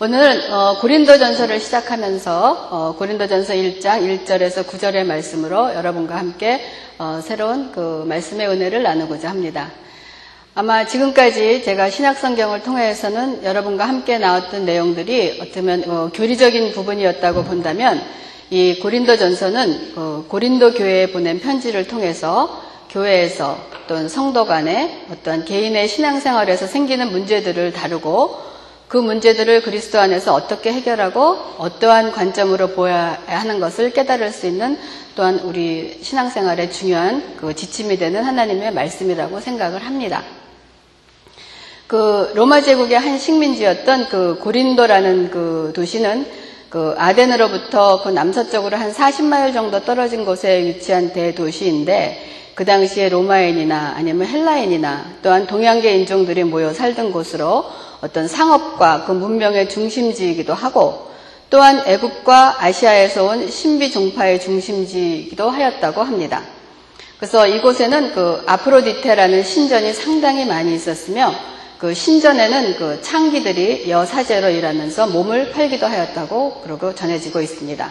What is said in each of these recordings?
오늘 어, 고린도전서를 시작하면서 어, 고린도전서 1장 1절에서 9절의 말씀으로 여러분과 함께 어, 새로운 그 말씀의 은혜를 나누고자 합니다. 아마 지금까지 제가 신약성경을 통해서는 여러분과 함께 나왔던 내용들이 어쩌면 어, 교리적인 부분이었다고 본다면 이 고린도전서는 어, 고린도 교회에 보낸 편지를 통해서 교회에서 또는 성도 간의 어떤 개인의 신앙생활에서 생기는 문제들을 다루고 그 문제들을 그리스도 안에서 어떻게 해결하고 어떠한 관점으로 보아야 하는 것을 깨달을 수 있는 또한 우리 신앙생활의 중요한 그 지침이 되는 하나님의 말씀이라고 생각을 합니다. 그 로마 제국의 한 식민지였던 그 고린도라는 그 도시는 그 아덴으로부터 그 남서쪽으로 한 40마일 정도 떨어진 곳에 위치한 대도시인데 그 당시에 로마인이나 아니면 헬라인이나 또한 동양계 인종들이 모여 살던 곳으로 어떤 상업과 그 문명의 중심지이기도 하고 또한 애국과 아시아에서 온 신비 종파의 중심지이기도 하였다고 합니다. 그래서 이곳에는 그 아프로디테라는 신전이 상당히 많이 있었으며 그 신전에는 그 창기들이 여사제로 일하면서 몸을 팔기도 하였다고 그러고 전해지고 있습니다.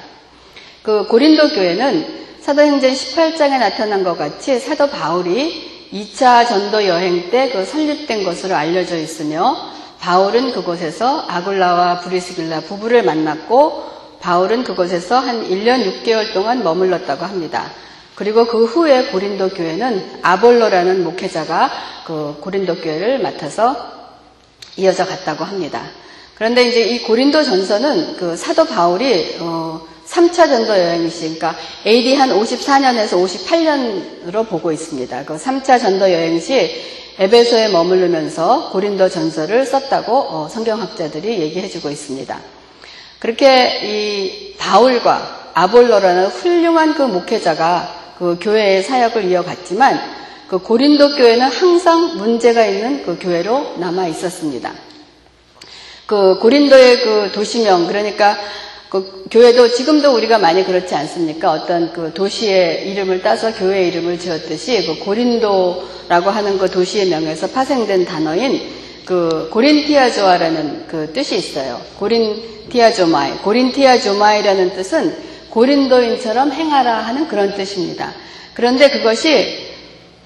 그 고린도 교회는 사도행전 18장에 나타난 것 같이 사도 바울이 2차 전도 여행 때 그 설립된 것으로 알려져 있으며 바울은 그곳에서 아굴라와 브리스길라 부부를 만났고 바울은 그곳에서 한 1년 6개월 동안 머물렀다고 합니다. 그리고 그 후에 고린도 교회는 아볼로라는 목회자가 그 고린도 교회를 맡아서 이어져 갔다고 합니다. 그런데 이제 이 고린도 전서는 그 사도 바울이 어 3차 전도 여행시, 그러니까 AD 한 54년에서 58년으로 보고 있습니다. 그 3차 전도 여행시 에베소에 머무르면서 고린도 전서를 썼다고 어, 성경학자들이 얘기해주고 있습니다. 그렇게 이 바울과 아볼로라는 훌륭한 그 목회자가 그 교회의 사역을 이어갔지만 그 고린도 교회는 항상 문제가 있는 그 교회로 남아 있었습니다. 그 고린도의 그 도시명 그러니까 그 교회도 지금도 우리가 많이 그렇지 않습니까? 어떤 그 도시의 이름을 따서 교회 이름을 지었듯이 그 고린도라고 하는 그 도시의 명에서 파생된 단어인 그 κορινθιάζομαι라는 그 뜻이 있어요. κορινθιάζομαι. κορινθιάζομαι라는 뜻은 고린도인처럼 행하라 하는 그런 뜻입니다. 그런데 그것이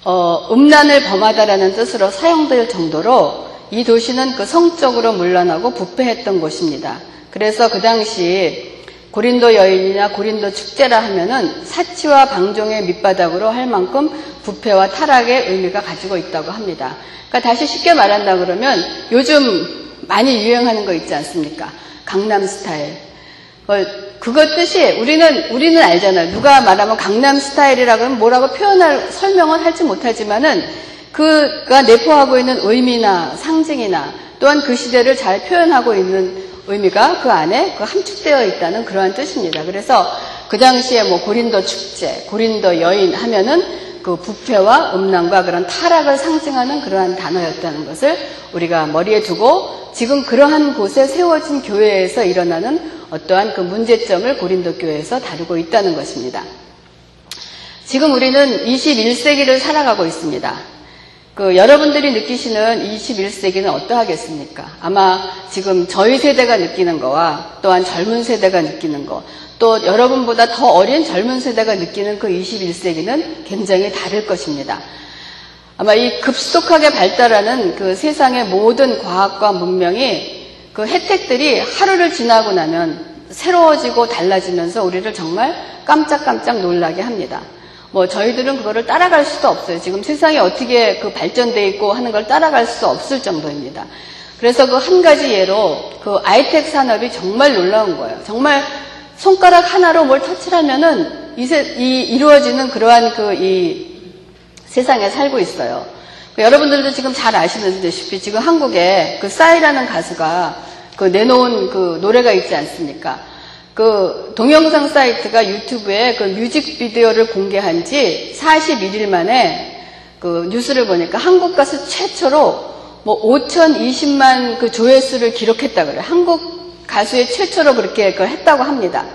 어, 음란을 범하다라는 뜻으로 사용될 정도로 이 도시는 그 성적으로 문란하고 부패했던 곳입니다. 그래서 그 당시 고린도 여인이나 고린도 축제라 하면은 사치와 방종의 밑바닥으로 할 만큼 부패와 타락의 의미가 가지고 있다고 합니다. 그러니까 다시 쉽게 말한다 그러면 요즘 많이 유행하는 거 있지 않습니까? 강남 스타일. 어, 그것 뜻이 우리는 우리는 알잖아요. 누가 말하면 강남 스타일이라고 하면 뭐라고 표현할 설명은 할지 못하지만은 그가 내포하고 있는 의미나 상징이나 또한 그 시대를 잘 표현하고 있는 의미가 그 안에 그 함축되어 있다는 그러한 뜻입니다. 그래서 그 당시에 뭐 고린도 축제, 고린도 여인 하면은 그 부패와 음란과 그런 타락을 상징하는 그러한 단어였다는 것을 우리가 머리에 두고 지금 그러한 곳에 세워진 교회에서 일어나는 어떠한 그 문제점을 고린도 교회에서 다루고 있다는 것입니다. 지금 우리는 21세기를 살아가고 있습니다. 그 여러분들이 느끼시는 21세기는 어떠하겠습니까? 아마 지금 저희 세대가 느끼는 거와 또한 젊은 세대가 느끼는 거, 또 여러분보다 더 어린 젊은 세대가 느끼는 그 21세기는 굉장히 다를 것입니다. 아마 이 급속하게 발달하는 그 세상의 모든 과학과 문명이 그 혜택들이 하루를 지나고 나면 새로워지고 달라지면서 우리를 정말 깜짝깜짝 놀라게 합니다. 뭐 저희들은 그거를 따라갈 수도 없어요. 지금 세상이 어떻게 그 발전돼 있고 하는 걸 따라갈 수 없을 정도입니다. 그래서 그 한 가지 예로 그 아이텍 산업이 정말 놀라운 거예요. 정말 손가락 하나로 뭘 터치하면은 이세, 이 이루어지는 그러한 그 이 세상에 살고 있어요. 그 여러분들도 지금 잘 아시는듯이 지금 한국에 그 싸이라는 가수가 그 내놓은 그 노래가 있지 않습니까? 그 동영상 사이트가 유튜브에 그 뮤직비디오를 공개한 지 41일 만에 그 뉴스를 보니까 한국 가수 최초로 뭐 5,020만 그 조회수를 기록했다 그래요. 한국 가수의 최초로 그렇게 그걸 했다고 합니다.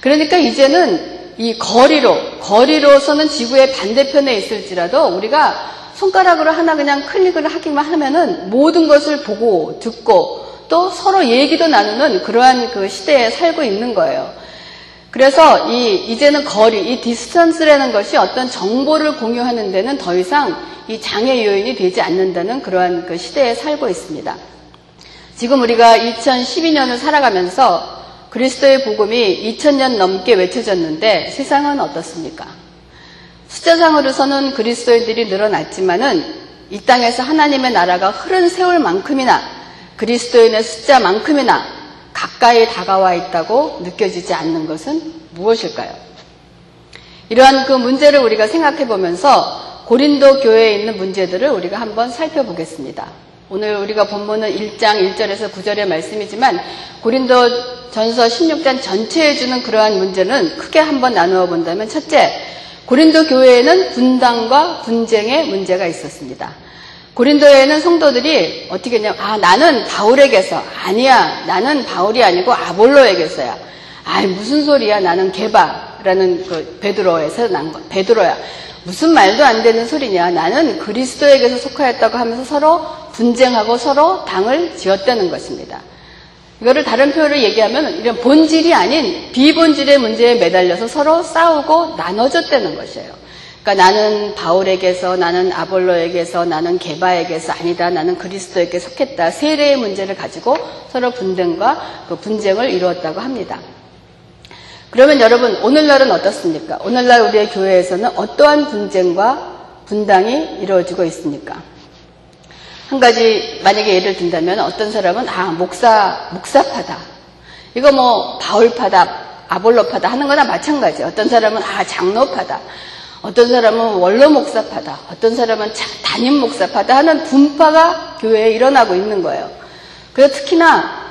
그러니까 이제는 이 거리로, 거리로서는 지구의 반대편에 있을지라도 우리가 손가락으로 하나 그냥 클릭을 하기만 하면은 모든 것을 보고 듣고 또 서로 얘기도 나누는 그러한 그 시대에 살고 있는 거예요. 그래서 이 이제는 거리, 이 distance라는 것이 어떤 정보를 공유하는 데는 더 이상 이 장애 요인이 되지 않는다는 그러한 그 시대에 살고 있습니다. 지금 우리가 2012년을 살아가면서 그리스도의 복음이 2000년 넘게 외쳐졌는데 세상은 어떻습니까? 숫자상으로서는 그리스도인들이 늘어났지만은 이 땅에서 하나님의 나라가 흐른 세월만큼이나 그리스도인의 숫자만큼이나 가까이 다가와 있다고 느껴지지 않는 것은 무엇일까요? 이러한 그 문제를 우리가 생각해 보면서 고린도 교회에 있는 문제들을 우리가 한번 살펴보겠습니다. 오늘 우리가 본문은 1장 1절에서 9절의 말씀이지만 고린도 전서 16장 전체에 주는 그러한 문제는 크게 한번 나누어 본다면 첫째, 고린도 교회에는 분당과 분쟁의 문제가 있었습니다. 고린도에는 성도들이 어떻게 했냐면, 아, 나는 바울에게서, 아니야, 나는 바울이 아니고 아볼로에게서야. 아이, 무슨 소리야, 나는 개바라는 그 베드로에서 난 거, 베드로야. 무슨 말도 안 되는 소리냐. 나는 그리스도에게서 속하였다고 하면서 서로 분쟁하고 서로 당을 지었다는 것입니다. 이거를 다른 표현으로 얘기하면 이런 본질이 아닌 비본질의 문제에 매달려서 서로 싸우고 나눠졌다는 것이에요. 그러니까 나는 바울에게서, 나는 아볼로에게서, 나는 게바에게서 아니다. 나는 그리스도에게 속했다. 세례의 문제를 가지고 서로 분쟁과 그 분쟁을 이루었다고 합니다. 그러면 여러분 오늘날은 어떻습니까? 오늘날 우리의 교회에서는 어떠한 분쟁과 분당이 이루어지고 있습니까? 한 가지 만약에 예를 든다면 어떤 사람은 아 목사 목사파다 이거 뭐 바울파다 아볼로파다 하는 거나 마찬가지 어떤 사람은 아 장로파다 어떤 사람은 원로 목사파다 어떤 사람은 담임 목사파다 하는 분파가 교회에 일어나고 있는 거예요 그래서 특히나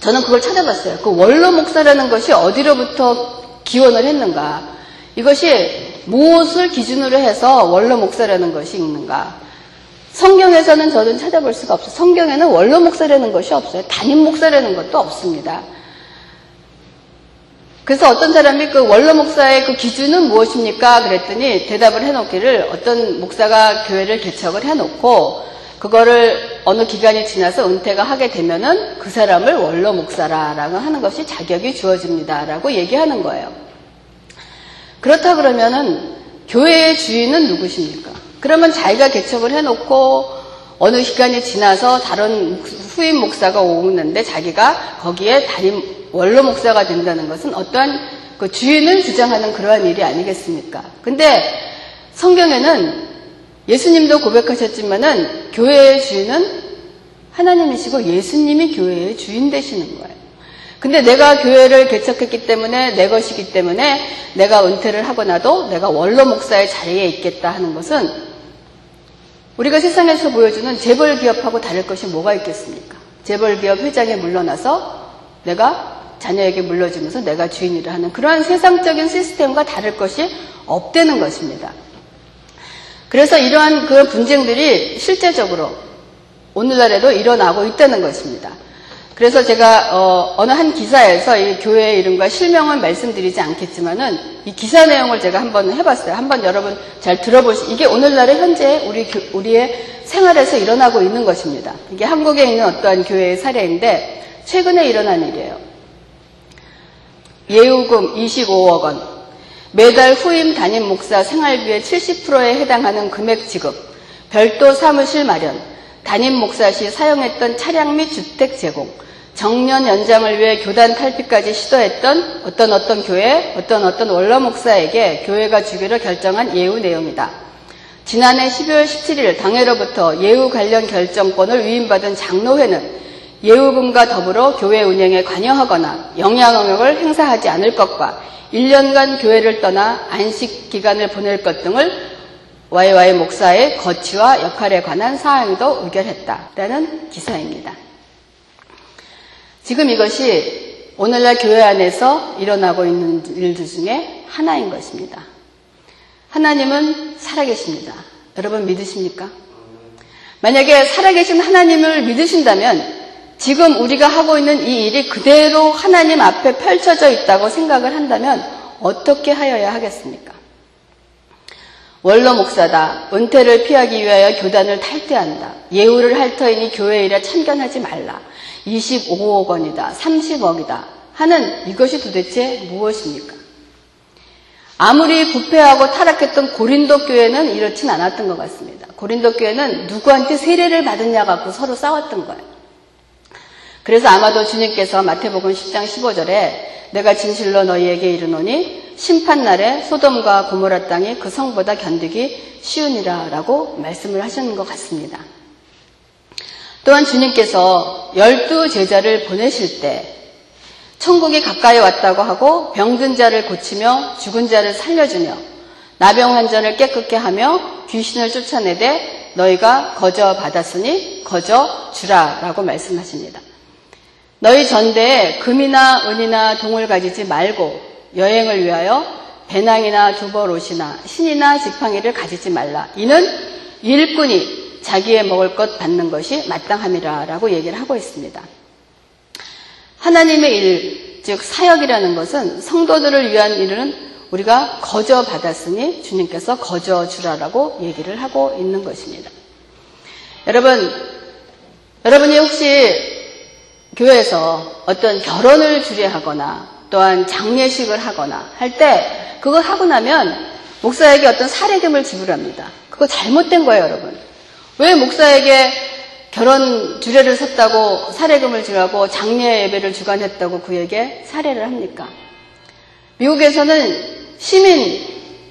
저는 그걸 찾아봤어요 그 원로 목사라는 것이 어디로부터 기원을 했는가 이것이 무엇을 기준으로 해서 원로 목사라는 것이 있는가 성경에서는 저는 찾아볼 수가 없어요. 성경에는 원로 목사라는 것이 없어요. 담임 목사라는 것도 없습니다. 그래서 어떤 사람이 그 원로 목사의 그 기준은 무엇입니까? 그랬더니 대답을 해놓기를 어떤 목사가 교회를 개척을 해놓고 그거를 어느 기간이 지나서 은퇴가 하게 되면은 그 사람을 원로 목사라라고 하는 것이 자격이 주어집니다라고 얘기하는 거예요. 그렇다 그러면은 교회의 주인은 누구십니까? 그러면 자기가 개척을 해놓고 어느 시간이 지나서 다른 후임 목사가 오는데 자기가 거기에 담임 원로 목사가 된다는 것은 어떠한 그 주인을 주장하는 그러한 일이 아니겠습니까? 근데 성경에는 예수님도 고백하셨지만은 교회의 주인은 하나님이시고 예수님이 교회의 주인 되시는 거예요. 근데 내가 교회를 개척했기 때문에 내 것이기 때문에 내가 은퇴를 하고 나도 내가 원로 목사의 자리에 있겠다 하는 것은 우리가 세상에서 보여주는 재벌 기업하고 다를 것이 뭐가 있겠습니까? 재벌 기업 회장에 물러나서 내가 자녀에게 물려주면서 내가 주인이라 하는 그러한 세상적인 시스템과 다를 것이 없다는 것입니다. 그래서 이러한 그런 분쟁들이 실제적으로 오늘날에도 일어나고 있다는 것입니다. 그래서 제가 어, 느한 기사에서 이 교회 이름과 실명은 말씀드리지 않겠지만은 이 기사 내용을 제가 한번 해봤어요. 한번 여러분 잘 들어보시. 이게 오늘날의 현재 우리 우리의 생활에서 일어나고 있는 것입니다. 이게 한국에 있는 어떠한 교회의 사례인데 최근에 일어난 일이에요. 예우금 25억 원, 매달 후임 담임 목사 생활비의 70%에 해당하는 금액 지급, 별도 사무실 마련, 담임 목사 시 사용했던 차량 및 주택 제공, 정년 연장을 위해 교단 탈피까지 시도했던 어떤 어떤 교회, 어떤 어떤 원로 목사에게 교회가 주기로 결정한 예우 내용이다. 지난해 12월 17일 당회로부터 예우 관련 결정권을 위임받은 장로회는 예우금과 더불어 교회 운영에 관여하거나 영향력을 행사하지 않을 것과 1년간 교회를 떠나 안식 기간을 보낼 것 등을 YY 목사의 거취와 역할에 관한 사항도 의결했다라는 기사입니다. 지금 이것이 오늘날 교회 안에서 일어나고 있는 일들 중에 하나인 것입니다. 하나님은 살아계십니다. 여러분 믿으십니까? 만약에 살아계신 하나님을 믿으신다면 지금 우리가 하고 있는 이 일이 그대로 하나님 앞에 펼쳐져 있다고 생각을 한다면 어떻게 하여야 하겠습니까? 원로 목사다. 은퇴를 피하기 위하여 교단을 탈퇴한다. 예우를 할 터이니 교회 일에 참견하지 말라. 25억 원이다, 30억이다 하는 이것이 도대체 무엇입니까? 아무리 부패하고 타락했던 고린도 교회는 이렇진 않았던 것 같습니다. 고린도 교회는 누구한테 세례를 받았냐 갖고 서로 싸웠던 거예요. 그래서 아마도 주님께서 마태복음 10장 15절에 내가 진실로 너희에게 이르노니 심판날에 소돔과 고모라 땅이 그 성보다 견디기 쉬우니라 라고 말씀을 하시는 것 같습니다. 또한 주님께서 열두 제자를 보내실 때 천국이 가까이 왔다고 하고 병든 자를 고치며 죽은 자를 살려주며 나병 환전을 깨끗게 하며 귀신을 쫓아내되 너희가 거저 받았으니 거저 주라 라고 말씀하십니다. 너희 전대에 금이나 은이나 동을 가지지 말고 여행을 위하여 배낭이나 두벌옷이나 신이나 지팡이를 가지지 말라. 이는 일꾼이 자기의 먹을 것 받는 것이 마땅함이라 라고 얘기를 하고 있습니다. 하나님의 일, 즉 사역이라는 것은 성도들을 위한 일은 우리가 거저 받았으니 주님께서 거저 주라라고 얘기를 하고 있는 것입니다. 여러분, 여러분이 혹시 교회에서 어떤 결혼을 주례하거나 또한 장례식을 하거나 할 때 그걸 하고 나면 목사에게 어떤 사례금을 지불합니다. 그거 잘못된 거예요, 여러분. 왜 목사에게 결혼 주례를 섰다고 사례금을 지라고 장례 예배를 주관했다고 그에게 사례를 합니까? 미국에서는 시민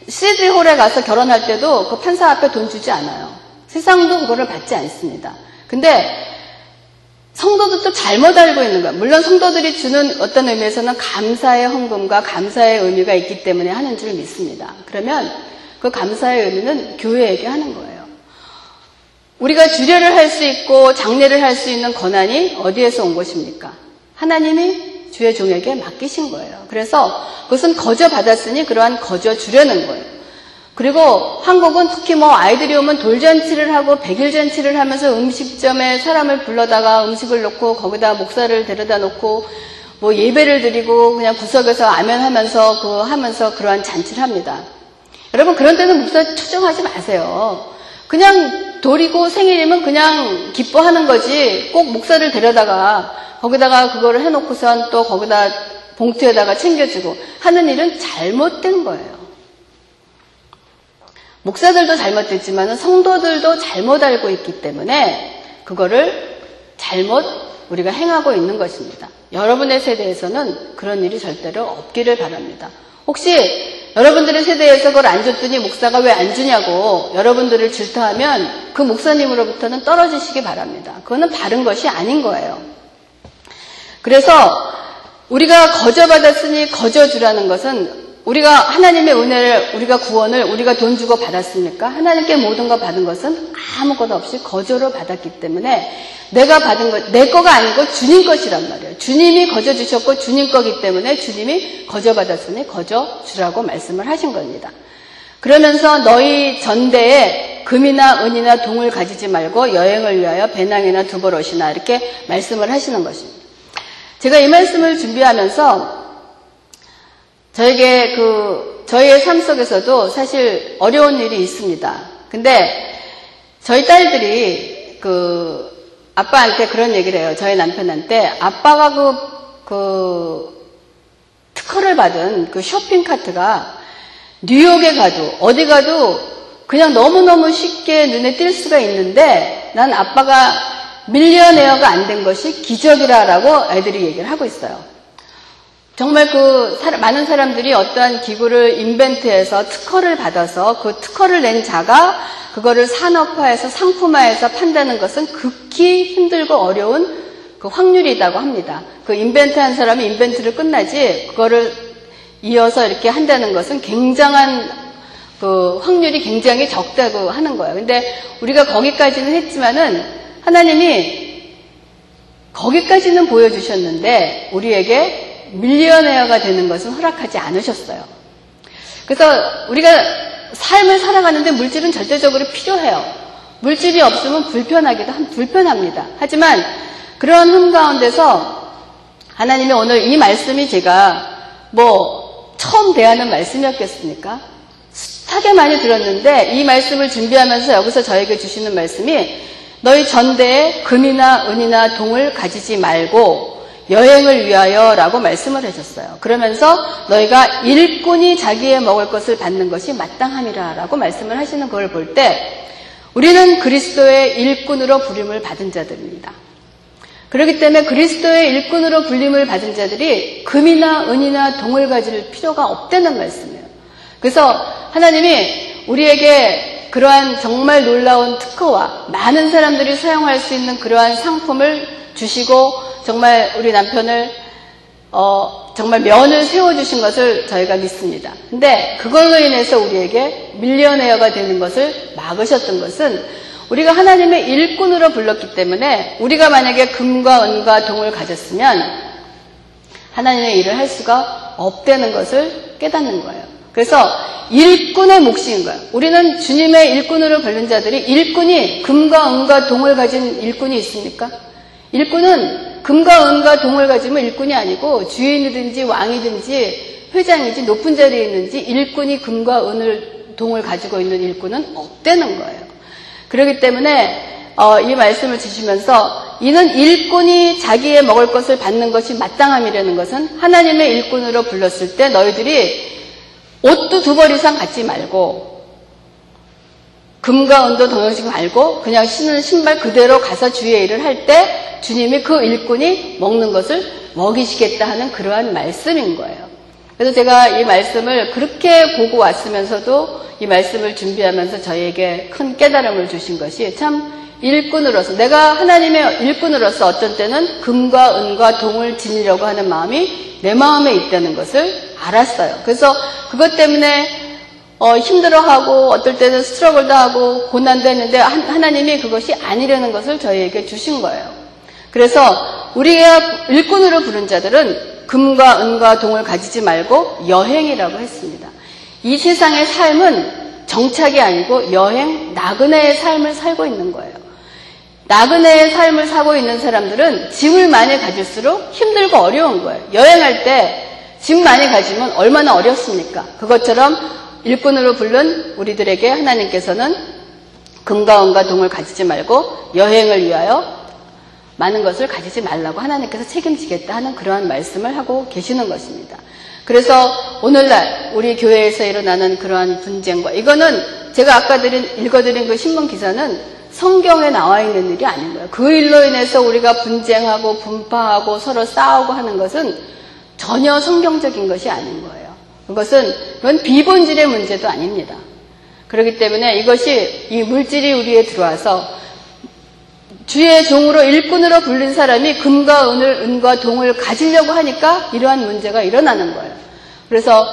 시드홀에 가서 결혼할 때도 그 판사 앞에 돈 주지 않아요. 세상도 그거를 받지 않습니다. 근데 성도들도 잘못 알고 있는 거야. 물론 성도들이 주는 어떤 의미에서는 감사의 헌금과 감사의 의미가 있기 때문에 하는 줄 믿습니다. 그러면 그 감사의 의미는 교회에게 하는 거예요. 우리가 주례를 할 수 있고 장례를 할 수 있는 권한이 어디에서 온 것입니까? 하나님이 주의 종에게 맡기신 거예요. 그래서 그것은 거저 받았으니 그러한 거저 주려는 거예요. 그리고 한국은 특히 뭐 아이들이 오면 돌잔치를 하고 백일 잔치를 하면서 음식점에 사람을 불러다가 음식을 놓고 거기다 목사를 데려다 놓고 뭐 예배를 드리고 그냥 구석에서 아멘 하면서 그 하면서 그러한 잔치를 합니다. 여러분 그런 데는 목사 추정하지 마세요. 그냥 돌이고 생일이면 그냥 기뻐하는 거지 꼭 목사를 데려다가 거기다가 그거를 해놓고선 또 거기다 봉투에다가 챙겨주고 하는 일은 잘못된 거예요. 목사들도 잘못됐지만 성도들도 잘못 알고 있기 때문에 그거를 잘못 우리가 행하고 있는 것입니다. 여러분의 세대에서는 그런 일이 절대로 없기를 바랍니다. 혹시 여러분들의 세대에서 그걸 안 줬더니 목사가 왜 안 주냐고 여러분들을 질타하면 그 목사님으로부터는 떨어지시기 바랍니다. 그거는 바른 것이 아닌 거예요. 그래서 우리가 거저 받았으니 거저 주라는 것은 우리가 하나님의 은혜를, 우리가 구원을 우리가 돈 주고 받았습니까? 하나님께 모든 거 받은 것은 아무것도 없이 거저로 받았기 때문에 내가 받은 것, 내 거가 아니고 주님 것이란 말이에요. 주님이 거저 주셨고 주님 거기 때문에 주님이 거저 받았으니 거저 주라고 말씀을 하신 겁니다. 그러면서 너희 전대에 금이나 은이나 동을 가지지 말고 여행을 위하여 배낭이나 두벌 옷이나 이렇게 말씀을 하시는 것입니다. 제가 이 말씀을 준비하면서 저에게 그 저희의 삶 속에서도 사실 어려운 일이 있습니다. 근데 저희 딸들이 그 아빠한테 그런 얘기를 해요. 저희 남편한테 아빠가 그, 그 특허를 받은 그 쇼핑 카트가 뉴욕에 가도 어디 가도 그냥 너무너무 쉽게 눈에 띌 수가 있는데 난 아빠가 밀리언에어가 안 된 것이 기적이라라고 애들이 얘기를 하고 있어요. 정말 그 많은 사람들이 어떠한 기구를 인벤트해서 특허를 받아서 그 특허를 낸 자가 그거를 산업화해서 상품화해서 판다는 것은 극히 힘들고 어려운 그 확률이라고 합니다. 그 인벤트 한 사람이 인벤트를 끝나지 그거를 이어서 이렇게 한다는 것은 굉장한 그 확률이 굉장히 적다고 하는 거예요. 근데 우리가 거기까지는 했지만은 하나님이 거기까지는 보여주셨는데 우리에게 밀리언웨어가 되는 것은 허락하지 않으셨어요. 그래서 우리가 삶을 살아가는데 물질은 절대적으로 필요해요. 물질이 없으면 불편하기도 한 불편합니다. 하지만 그런 흠 가운데서 하나님이 오늘 이 말씀이 제가 뭐 처음 대하는 말씀이었겠습니까? 숱하게 많이 들었는데 이 말씀을 준비하면서 여기서 저에게 주시는 말씀이 너희 전대에 금이나 은이나 동을 가지지 말고 여행을 위하여 라고 말씀을 하셨어요. 그러면서 너희가 일꾼이 자기의 먹을 것을 받는 것이 마땅함이라 라고 말씀을 하시는 걸 볼 때 우리는 그리스도의 일꾼으로 부름을 받은 자들입니다. 그렇기 때문에 그리스도의 일꾼으로 불림을 받은 자들이 금이나 은이나 동을 가질 필요가 없다는 말씀이에요. 그래서 하나님이 우리에게 그러한 정말 놀라운 특허와 많은 사람들이 사용할 수 있는 그러한 상품을 주시고 정말 우리 남편을 어, 정말 면을 세워주신 것을 저희가 믿습니다. 근데 그걸로 인해서 우리에게 밀리언웨어가 되는 것을 막으셨던 것은 우리가 하나님의 일꾼으로 불렀기 때문에 우리가 만약에 금과 은과 동을 가졌으면 하나님의 일을 할 수가 없다는 것을 깨닫는 거예요. 그래서 일꾼의 몫인 거예요. 우리는 주님의 일꾼으로 불른 자들이 일꾼이 금과 은과 동을 가진 일꾼이 있습니까? 일꾼은 금과 은과 동을 가지면 일꾼이 아니고 주인이든지 왕이든지 회장이지 높은 자리에 있는지 일꾼이 금과 은을 동을 가지고 있는 일꾼은 없다는 거예요. 그렇기 때문에 어, 이 말씀을 주시면서 이는 일꾼이 자기의 먹을 것을 받는 것이 마땅함이라는 것은 하나님의 일꾼으로 불렀을 때 너희들이 옷도 두 벌 이상 갖지 말고 금과 은도 동영식 말고 그냥 신은 신발 그대로 가서 주의 일을 할 때 주님이 그 일꾼이 먹는 것을 먹이시겠다 하는 그러한 말씀인 거예요. 그래서 제가 이 말씀을 그렇게 보고 왔으면서도 이 말씀을 준비하면서 저희에게 큰 깨달음을 주신 것이 참 일꾼으로서 내가 하나님의 일꾼으로서 어떤 때는 금과 은과 동을 지니려고 하는 마음이 내 마음에 있다는 것을 알았어요. 그래서 그것 때문에 어, 힘들어하고 어떨 때는 스트러글도 하고 고난도 했는데 하나님이 그것이 아니라는 것을 저희에게 주신 거예요. 그래서 우리가 일꾼으로 부른 자들은 금과 은과 동을 가지지 말고 여행이라고 했습니다. 이 세상의 삶은 정착이 아니고 여행, 나그네의 삶을 살고 있는 거예요. 나그네의 삶을 사고 있는 사람들은 짐을 많이 가질수록 힘들고 어려운 거예요. 여행할 때 짐 많이 가지면 얼마나 어렵습니까? 그것처럼 일꾼으로 부른 우리들에게 하나님께서는 금과 은과 동을 가지지 말고 여행을 위하여 많은 것을 가지지 말라고 하나님께서 책임지겠다 하는 그러한 말씀을 하고 계시는 것입니다. 그래서 오늘날 우리 교회에서 일어나는 그러한 분쟁과 이거는 제가 아까 드린, 읽어드린 그 신문 기사는 성경에 나와 있는 일이 아닌 거예요. 그 일로 인해서 우리가 분쟁하고 분파하고 서로 싸우고 하는 것은 전혀 성경적인 것이 아닌 거예요. 그것은 그건 비본질의 문제도 아닙니다. 그렇기 때문에 이것이 이 물질이 우리에 들어와서 주의 종으로 일꾼으로 불린 사람이 금과 은을 은과 동을 가지려고 하니까 이러한 문제가 일어나는 거예요. 그래서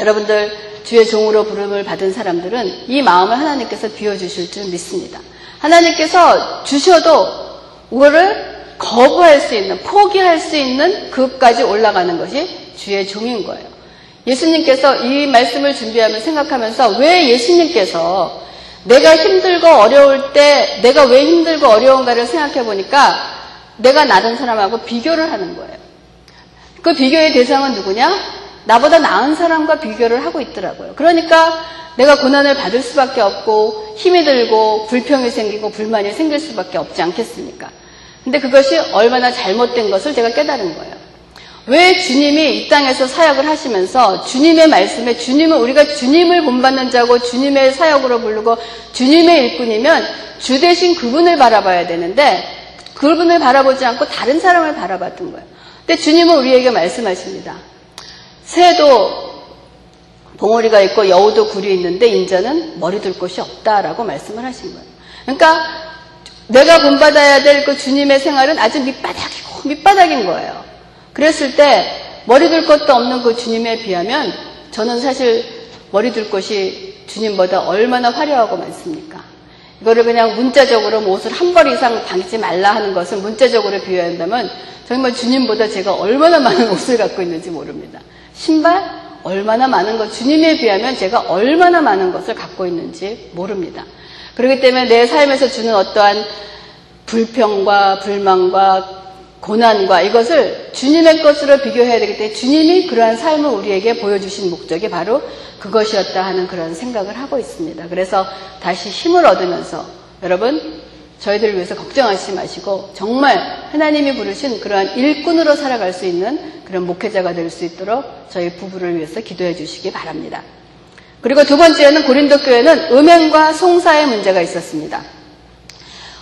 여러분들 주의 종으로 부름을 받은 사람들은 이 마음을 하나님께서 비워주실 줄 믿습니다. 하나님께서 주셔도 그거를 거부할 수 있는, 포기할 수 있는 그까지 올라가는 것이 주의 종인 거예요. 예수님께서 이 말씀을 준비하면 생각하면서 왜 예수님께서 내가 힘들고 어려울 때 내가 왜 힘들고 어려운가를 생각해 보니까 내가 나른 사람하고 비교를 하는 거예요. 그 비교의 대상은 누구냐? 나보다 나은 사람과 비교를 하고 있더라고요. 그러니까 내가 고난을 받을 수밖에 없고 힘이 들고 불평이 생기고 불만이 생길 수밖에 없지 않겠습니까? 근데 그것이 얼마나 잘못된 것을 제가 깨달은 거예요. 왜 주님이 이 땅에서 사역을 하시면서 주님의 말씀에 주님은 우리가 주님을 본받는 자고 주님의 사역으로 부르고 주님의 일꾼이면 주 대신 그분을 바라봐야 되는데 그분을 바라보지 않고 다른 사람을 바라봤던 거예요. 근데 주님은 우리에게 말씀하십니다. 새도 봉오리가 있고 여우도 굴이 있는데 인자는 머리 둘 곳이 없다라고 말씀을 하신 거예요. 그러니까 내가 본받아야 될 그 주님의 생활은 아주 밑바닥이고 밑바닥인 거예요. 그랬을 때 머리 둘 것도 없는 그 주님에 비하면 저는 사실 머리 둘 곳이 주님보다 얼마나 화려하고 많습니까? 이거를 그냥 문자적으로 뭐 옷을 한 벌 이상 당기지 말라 하는 것을 문자적으로 비유한다면 정말 주님보다 제가 얼마나 많은 옷을 갖고 있는지 모릅니다. 신발 얼마나 많은 것, 주님에 비하면 제가 얼마나 많은 것을 갖고 있는지 모릅니다. 그렇기 때문에 내 삶에서 주는 어떠한 불평과 불만과 고난과 이것을 주님의 것으로 비교해야 되기 때문에 주님이 그러한 삶을 우리에게 보여주신 목적이 바로 그것이었다 하는 그런 생각을 하고 있습니다. 그래서 다시 힘을 얻으면서 여러분 저희들을 위해서 걱정하시지 마시고 정말 하나님이 부르신 그러한 일꾼으로 살아갈 수 있는 그런 목회자가 될 수 있도록 저희 부부를 위해서 기도해 주시기 바랍니다. 그리고 두 번째는 고린도 교회는 음행과 송사의 문제가 있었습니다.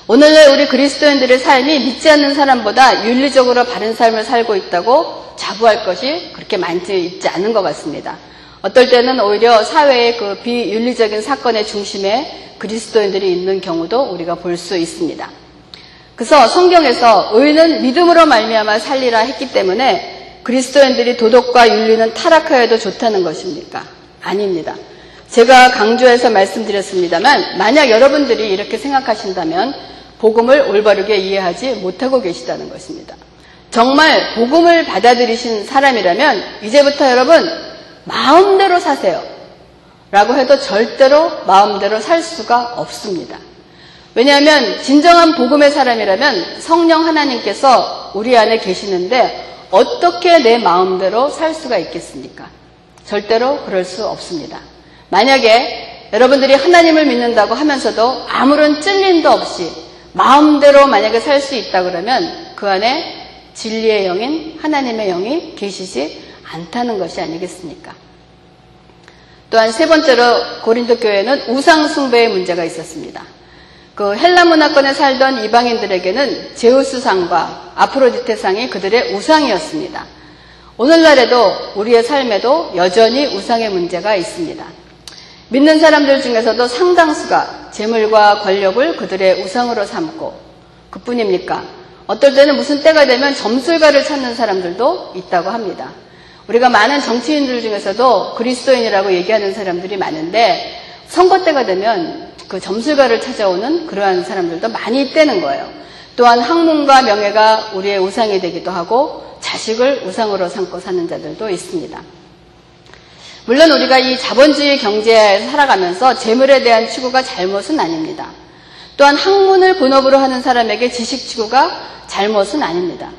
오늘날 우리 그리스도인들의 삶이 믿지 않는 사람보다 윤리적으로 바른 삶을 살고 있다고 자부할 것이 그렇게 많지 있지 않은 것 같습니다. 어떨 때는 오히려 사회의 그 비윤리적인 사건의 중심에 그리스도인들이 있는 경우도 우리가 볼 수 있습니다. 그래서 성경에서 의는 믿음으로 말미암아 살리라 했기 때문에 그리스도인들이 도덕과 윤리는 타락하여도 좋다는 것입니까? 아닙니다. 제가 강조해서 말씀드렸습니다만 만약 여러분들이 이렇게 생각하신다면 복음을 올바르게 이해하지 못하고 계시다는 것입니다. 정말 복음을 받아들이신 사람이라면 이제부터 여러분 마음대로 사세요. 라고 해도 절대로 마음대로 살 수가 없습니다. 왜냐하면 진정한 복음의 사람이라면 성령 하나님께서 우리 안에 계시는데 어떻게 내 마음대로 살 수가 있겠습니까? 절대로 그럴 수 없습니다. 만약에 여러분들이 하나님을 믿는다고 하면서도 아무런 찔림도 없이 마음대로 만약에 살 수 있다 그러면 그 안에 진리의 영인 하나님의 영이 계시지 않다는 것이 아니겠습니까? 또한 세 번째로 고린도 교회는 우상 숭배의 문제가 있었습니다. 그 헬라 문화권에 살던 이방인들에게는 제우스상과 아프로디테상이 그들의 우상이었습니다. 오늘날에도 우리의 삶에도 여전히 우상의 문제가 있습니다. 믿는 사람들 중에서도 상당수가 재물과 권력을 그들의 우상으로 삼고 그뿐입니까? 어떨 때는 무슨 때가 되면 점술가를 찾는 사람들도 있다고 합니다. 우리가 많은 정치인들 중에서도 그리스도인이라고 얘기하는 사람들이 많은데 선거 때가 되면 그 점술가를 찾아오는 그러한 사람들도 많이 있다는 거예요. 또한 학문과 명예가 우리의 우상이 되기도 하고 자식을 우상으로 삼고 사는 자들도 있습니다. 물론 우리가 이 자본주의 경제에 살아가면서 재물에 대한 추구가 잘못은 아닙니다. 또한 학문을 본업으로 하는 사람에게 지식 추구가 잘못은 아닙니다.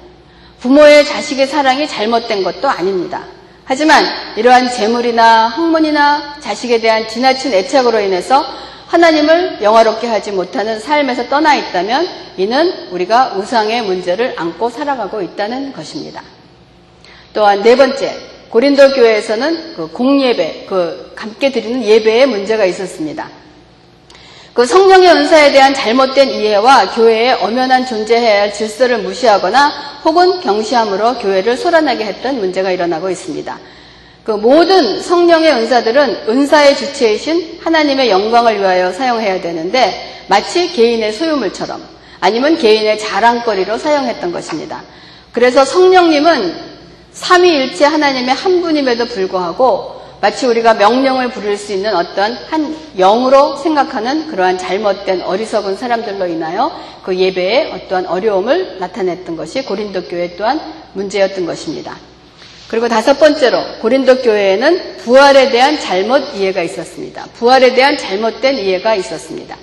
부모의 자식의 사랑이 잘못된 것도 아닙니다. 하지만 이러한 재물이나 학문이나 자식에 대한 지나친 애착으로 인해서 하나님을 영화롭게 하지 못하는 삶에서 떠나 있다면 이는 우리가 우상의 문제를 안고 살아가고 있다는 것입니다. 또한 네 번째, 고린도 교회에서는 그 공예배, 그 함께 드리는 예배에 문제가 있었습니다. 그 성령의 은사에 대한 잘못된 이해와 교회의 엄연한 존재해야 할 질서를 무시하거나 혹은 경시함으로 교회를 소란하게 했던 문제가 일어나고 있습니다. 그 모든 성령의 은사들은 은사의 주체이신 하나님의 영광을 위하여 사용해야 되는데 마치 개인의 소유물처럼 아니면 개인의 자랑거리로 사용했던 것입니다. 그래서 성령님은 삼위일체 하나님의 한 분임에도 불구하고 마치 우리가 명령을 부를 수 있는 어떤 한 영으로 생각하는 그러한 잘못된 어리석은 사람들로 인하여 그 예배에 어떠한 어려움을 나타냈던 것이 고린도 교회 또한 문제였던 것입니다. 그리고 다섯 번째로 고린도 교회에는 부활에 대한 잘못 이해가 있었습니다. 부활에 대한 잘못된 이해가 있었습니다.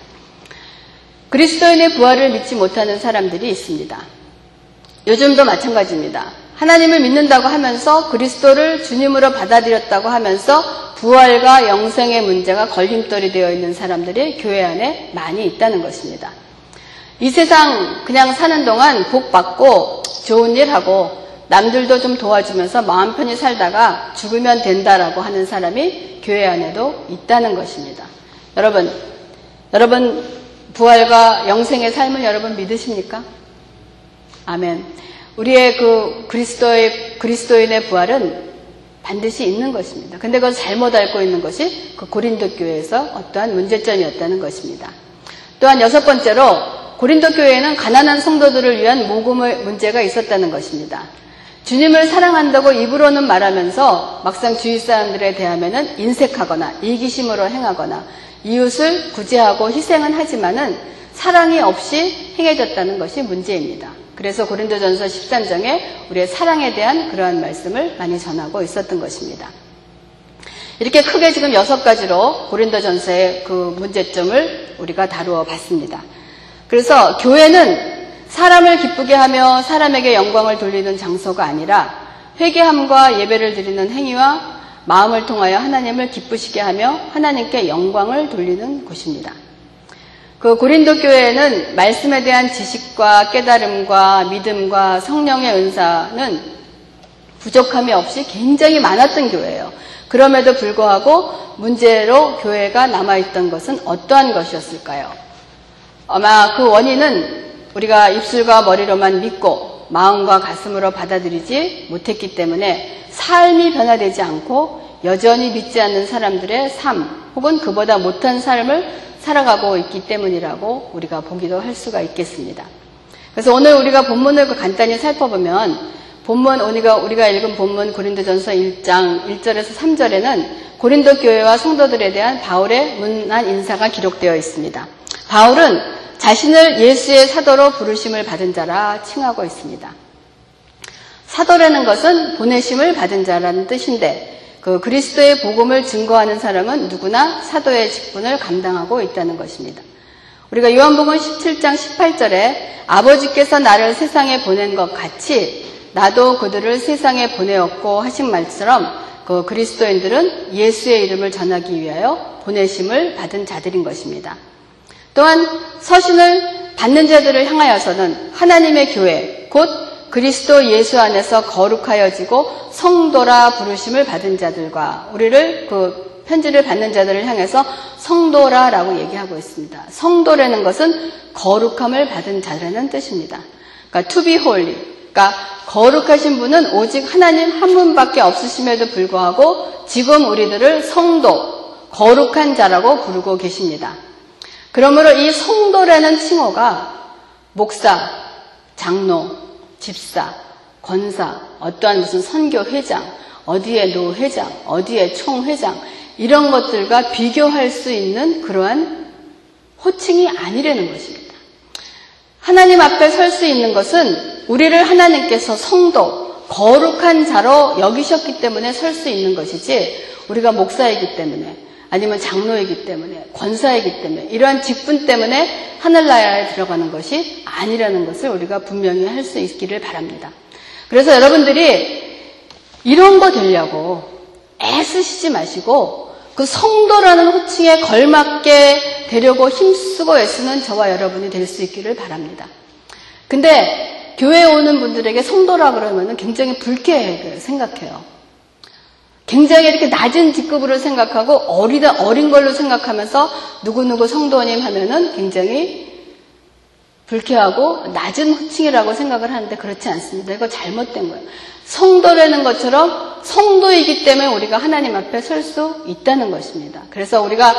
그리스도인의 부활을 믿지 못하는 사람들이 있습니다. 요즘도 마찬가지입니다. 하나님을 믿는다고 하면서 그리스도를 주님으로 받아들였다고 하면서 부활과 영생의 문제가 걸림돌이 되어 있는 사람들이 교회 안에 많이 있다는 것입니다. 이 세상 그냥 사는 동안 복 받고 좋은 일 하고 남들도 좀 도와주면서 마음 편히 살다가 죽으면 된다라고 하는 사람이 교회 안에도 있다는 것입니다. 여러분, 여러분 부활과 영생의 삶을 여러분 믿으십니까? 아멘. 우리의 그 그리스도의 그리스도인의 부활은 반드시 있는 것입니다. 근데 그걸 잘못 알고 있는 것이 그 고린도 교회에서 어떠한 문제점이었다는 것입니다. 또한 여섯 번째로 고린도 교회에는 가난한 성도들을 위한 모금의 문제가 있었다는 것입니다. 주님을 사랑한다고 입으로는 말하면서 막상 주위 사람들에 대하면은 인색하거나 이기심으로 행하거나 이웃을 구제하고 희생은 하지만은 사랑이 없이 행해졌다는 것이 문제입니다. 그래서 고린도전서 13장에 우리의 사랑에 대한 그러한 말씀을 많이 전하고 있었던 것입니다. 이렇게 크게 지금 여섯 가지로 고린도전서의 그 문제점을 우리가 다루어 봤습니다. 그래서 교회는 사람을 기쁘게 하며 사람에게 영광을 돌리는 장소가 아니라 회개함과 예배를 드리는 행위와 마음을 통하여 하나님을 기쁘시게 하며 하나님께 영광을 돌리는 곳입니다. 그 고린도 교회에는 말씀에 대한 지식과 깨달음과 믿음과 성령의 은사는 부족함이 없이 굉장히 많았던 교회예요. 그럼에도 불구하고 문제로 교회가 남아있던 것은 어떠한 것이었을까요? 아마 그 원인은 우리가 입술과 머리로만 믿고 마음과 가슴으로 받아들이지 못했기 때문에 삶이 변화되지 않고 여전히 믿지 않는 사람들의 삶 혹은 그보다 못한 삶을 살아가고 있기 때문이라고 우리가 보기도 할 수가 있겠습니다. 그래서 오늘 우리가 본문을 간단히 살펴보면 본문 우리가 우리가 읽은 본문 고린도전서 1장 1절에서 3절에는 고린도 교회와 성도들에 대한 바울의 문안 인사가 기록되어 있습니다. 바울은 자신을 예수의 사도로 부르심을 받은 자라 칭하고 있습니다. 사도라는 것은 보내심을 받은 자라는 뜻인데 그 그리스도의 복음을 증거하는 사람은 누구나 사도의 직분을 감당하고 있다는 것입니다. 우리가 요한복음 17장 18절에 아버지께서 나를 세상에 보낸 것 같이 나도 그들을 세상에 보내었고 하신 말처럼 그 그리스도인들은 예수의 이름을 전하기 위하여 보내심을 받은 자들인 것입니다. 또한 서신을 받는 자들을 향하여서는 하나님의 교회, 곧 그리스도 예수 안에서 거룩하여지고 성도라 부르심을 받은 자들과 우리를 그 편지를 받는 자들을 향해서 성도라라고 얘기하고 있습니다. 성도라는 것은 거룩함을 받은 자라는 뜻입니다. 그러니까 to be holy. 그러니까 거룩하신 분은 오직 하나님 한 분밖에 없으심에도 불구하고 지금 우리들을 성도, 거룩한 자라고 부르고 계십니다. 그러므로 이 성도라는 칭호가 목사, 장로, 집사, 권사, 어떠한 무슨 선교 회장, 어디에 노 회장, 어디에 총 회장, 이런 것들과 비교할 수 있는 그러한 호칭이 아니라는 것입니다. 하나님 앞에 설 수 있는 것은 우리를 하나님께서 성도, 거룩한 자로 여기셨기 때문에 설 수 있는 것이지 우리가 목사이기 때문에 아니면 장로이기 때문에 권사이기 때문에 이러한 직분 때문에 하늘나라에 들어가는 것이 아니라는 것을 우리가 분명히 할 수 있기를 바랍니다. 그래서 여러분들이 이런 거 되려고 애쓰시지 마시고 그 성도라는 호칭에 걸맞게 되려고 힘쓰고 애쓰는 저와 여러분이 될 수 있기를 바랍니다. 근데 교회에 오는 분들에게 성도라 그러면 굉장히 불쾌해 생각해요. 굉장히 이렇게 낮은 직급으로 생각하고 어리다, 어린 걸로 생각하면서 누구누구 성도님 하면은 굉장히 불쾌하고 낮은 호칭이라고 생각을 하는데 그렇지 않습니다. 이거 잘못된 거예요. 성도라는 것처럼 성도이기 때문에 우리가 하나님 앞에 설 수 있다는 것입니다. 그래서 우리가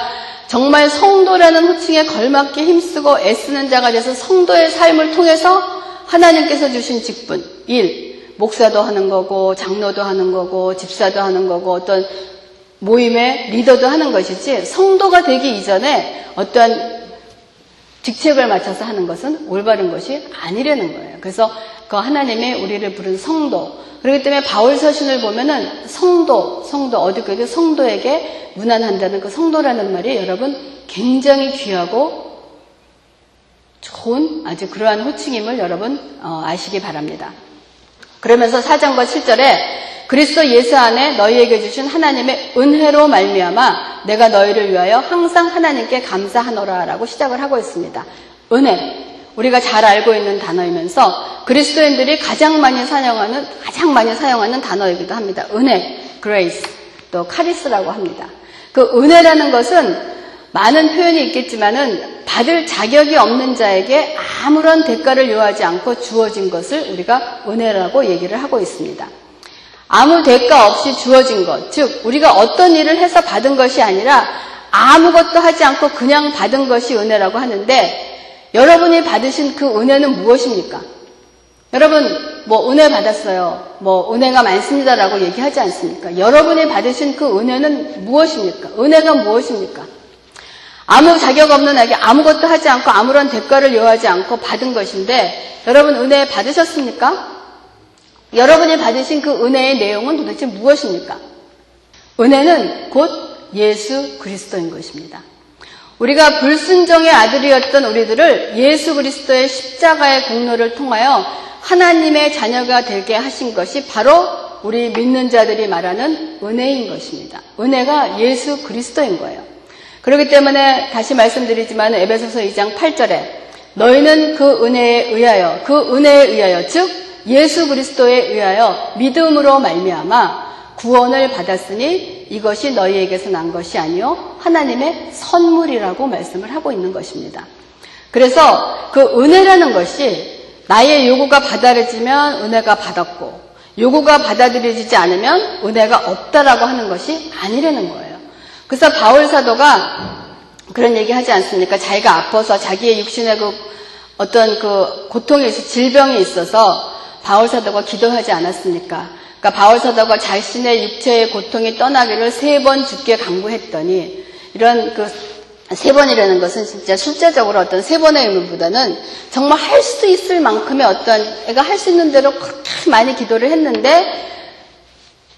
정말 성도라는 호칭에 걸맞게 힘쓰고 애쓰는 자가 돼서 성도의 삶을 통해서 하나님께서 주신 직분, 일, 목사도 하는 거고, 장로도 하는 거고, 집사도 하는 거고, 어떤 모임의 리더도 하는 것이지, 성도가 되기 이전에 어떠한 직책을 맞춰서 하는 것은 올바른 것이 아니라는 거예요. 그래서 그 하나님의 우리를 부른 성도. 그렇기 때문에 바울 서신을 보면은 성도, 성도, 어디 그도 성도에게 무난한다는 그 성도라는 말이 여러분 굉장히 귀하고 좋은 아주 그러한 호칭임을 여러분 어, 아시기 바랍니다. 그러면서 4장과 7절에 그리스도 예수 안에 너희에게 주신 하나님의 은혜로 말미암아 내가 너희를 위하여 항상 하나님께 감사하노라라고 시작을 하고 있습니다. 은혜. 우리가 잘 알고 있는 단어이면서 그리스도인들이 가장 많이 사용하는 가장 많이 사용하는 단어이기도 합니다. 은혜, grace, 또 카리스라고 합니다. 그 은혜라는 것은 많은 표현이 있겠지만은 받을 자격이 없는 자에게 아무런 대가를 요하지 않고 주어진 것을 우리가 은혜라고 얘기를 하고 있습니다. 아무 대가 없이 주어진 것, 즉 우리가 어떤 일을 해서 받은 것이 아니라 아무것도 하지 않고 그냥 받은 것이 은혜라고 하는데 여러분이 받으신 그 은혜는 무엇입니까? 여러분 뭐 은혜 받았어요. 뭐 은혜가 많습니다라고 얘기하지 않습니까? 여러분이 받으신 그 은혜는 무엇입니까? 은혜가 무엇입니까? 아무 자격 없는 에게 아무것도 하지 않고 아무런 대가를 요하지 않고 받은 것인데 여러분 은혜 받으셨습니까? 여러분이 받으신 그 은혜의 내용은 도대체 무엇입니까? 은혜는 곧 예수 그리스도인 것입니다. 우리가 불순종의 아들이었던 우리들을 예수 그리스도의 십자가의 공로를 통하여 하나님의 자녀가 되게 하신 것이 바로 우리 믿는 자들이 말하는 은혜인 것입니다. 은혜가 예수 그리스도인 거예요. 그렇기 때문에 다시 말씀드리지만 에베소서 2장 8절에 너희는 그 은혜에 의하여 그 은혜에 의하여 즉 예수 그리스도에 의하여 믿음으로 말미암아 구원을 받았으니 이것이 너희에게서 난 것이 아니요 하나님의 선물이라고 말씀을 하고 있는 것입니다. 그래서 그 은혜라는 것이 나의 요구가 받아들여지면 은혜가 받았고 요구가 받아들여지지 않으면 은혜가 없다라고 하는 것이 아니라는 거예요. 그래서 바울 사도가 그런 얘기 하지 않습니까? 자기가 아파서 자기의 육신의 그 어떤 그 고통이 있어 질병이 있어서 바울 사도가 기도하지 않았습니까? 그러니까 바울 사도가 자신의 육체의 고통이 떠나기를 세 번 죽게 강구했더니 이런 그 세 번이라는 것은 진짜 실제적으로 어떤 세 번의 의미보다는 정말 할 수 있을 만큼의 어떤 애가 할 수 있는 대로 그렇게 많이 기도를 했는데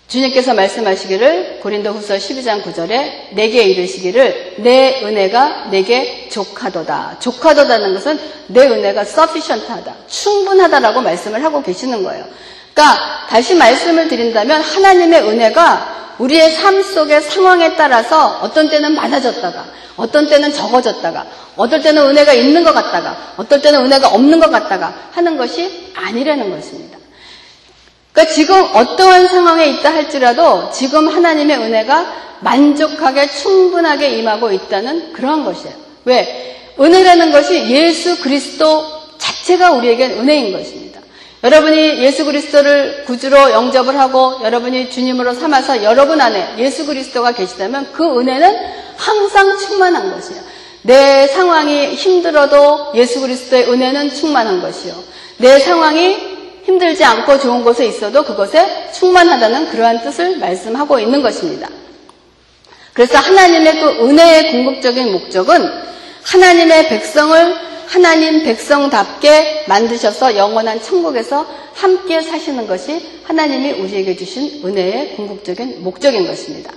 주님께서 말씀하시기를 고린도 후서 12장 9절에 내게 이르시기를 내 은혜가 내게 족하도다. 족하도다는 것은 내 은혜가 sufficient하다. 충분하다라고 말씀을 하고 계시는 거예요. 그러니까 다시 말씀을 드린다면 하나님의 은혜가 우리의 삶 속의 상황에 따라서 어떤 때는 많아졌다가 어떤 때는 적어졌다가 어떨 때는 은혜가 있는 것 같다가 어떨 때는 은혜가 없는 것 같다가 하는 것이 아니라는 것입니다. 그러니까 지금 어떠한 상황에 있다 할지라도 지금 하나님의 은혜가 만족하게 충분하게 임하고 있다는 그러한 것이에요. 왜? 은혜라는 것이 예수 그리스도 자체가 우리에겐 은혜인 것입니다. 여러분이 예수 그리스도를 구주로 영접을 하고 여러분이 주님으로 삼아서 여러분 안에 예수 그리스도가 계시다면 그 은혜는 항상 충만한 것이에요. 내 상황이 힘들어도 예수 그리스도의 은혜는 충만한 것이요. 내 상황이 힘들지 않고 좋은 곳에 있어도 그것에 충만하다는 그러한 뜻을 말씀하고 있는 것입니다. 그래서 하나님의 그 은혜의 궁극적인 목적은 하나님의 백성을 하나님 백성답게 만드셔서 영원한 천국에서 함께 사시는 것이 하나님이 우리에게 주신 은혜의 궁극적인 목적인 것입니다.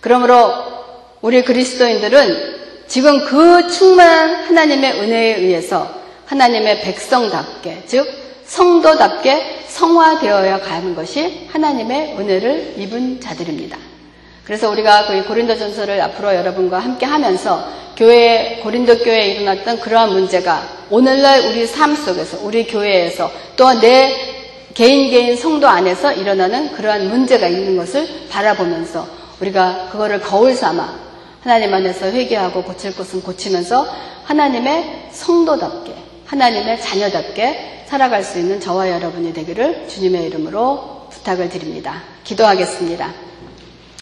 그러므로 우리 그리스도인들은 지금 그 충만한 하나님의 은혜에 의해서 하나님의 백성답게, 즉, 성도답게 성화되어야 가는 것이 하나님의 은혜를 입은 자들입니다. 그래서 우리가 그 고린도 전서를 앞으로 여러분과 함께 하면서 교회, 고린도 교회에 일어났던 그러한 문제가 오늘날 우리 삶 속에서, 우리 교회에서 또한 내 개인 개인 성도 안에서 일어나는 그러한 문제가 있는 것을 바라보면서 우리가 그거를 거울 삼아 하나님 안에서 회개하고 고칠 것은 고치면서 하나님의 성도답게, 하나님의 자녀답게 살아갈 수 있는 저와 여러분이 되기를 주님의 이름으로 부탁을 드립니다. 기도하겠습니다.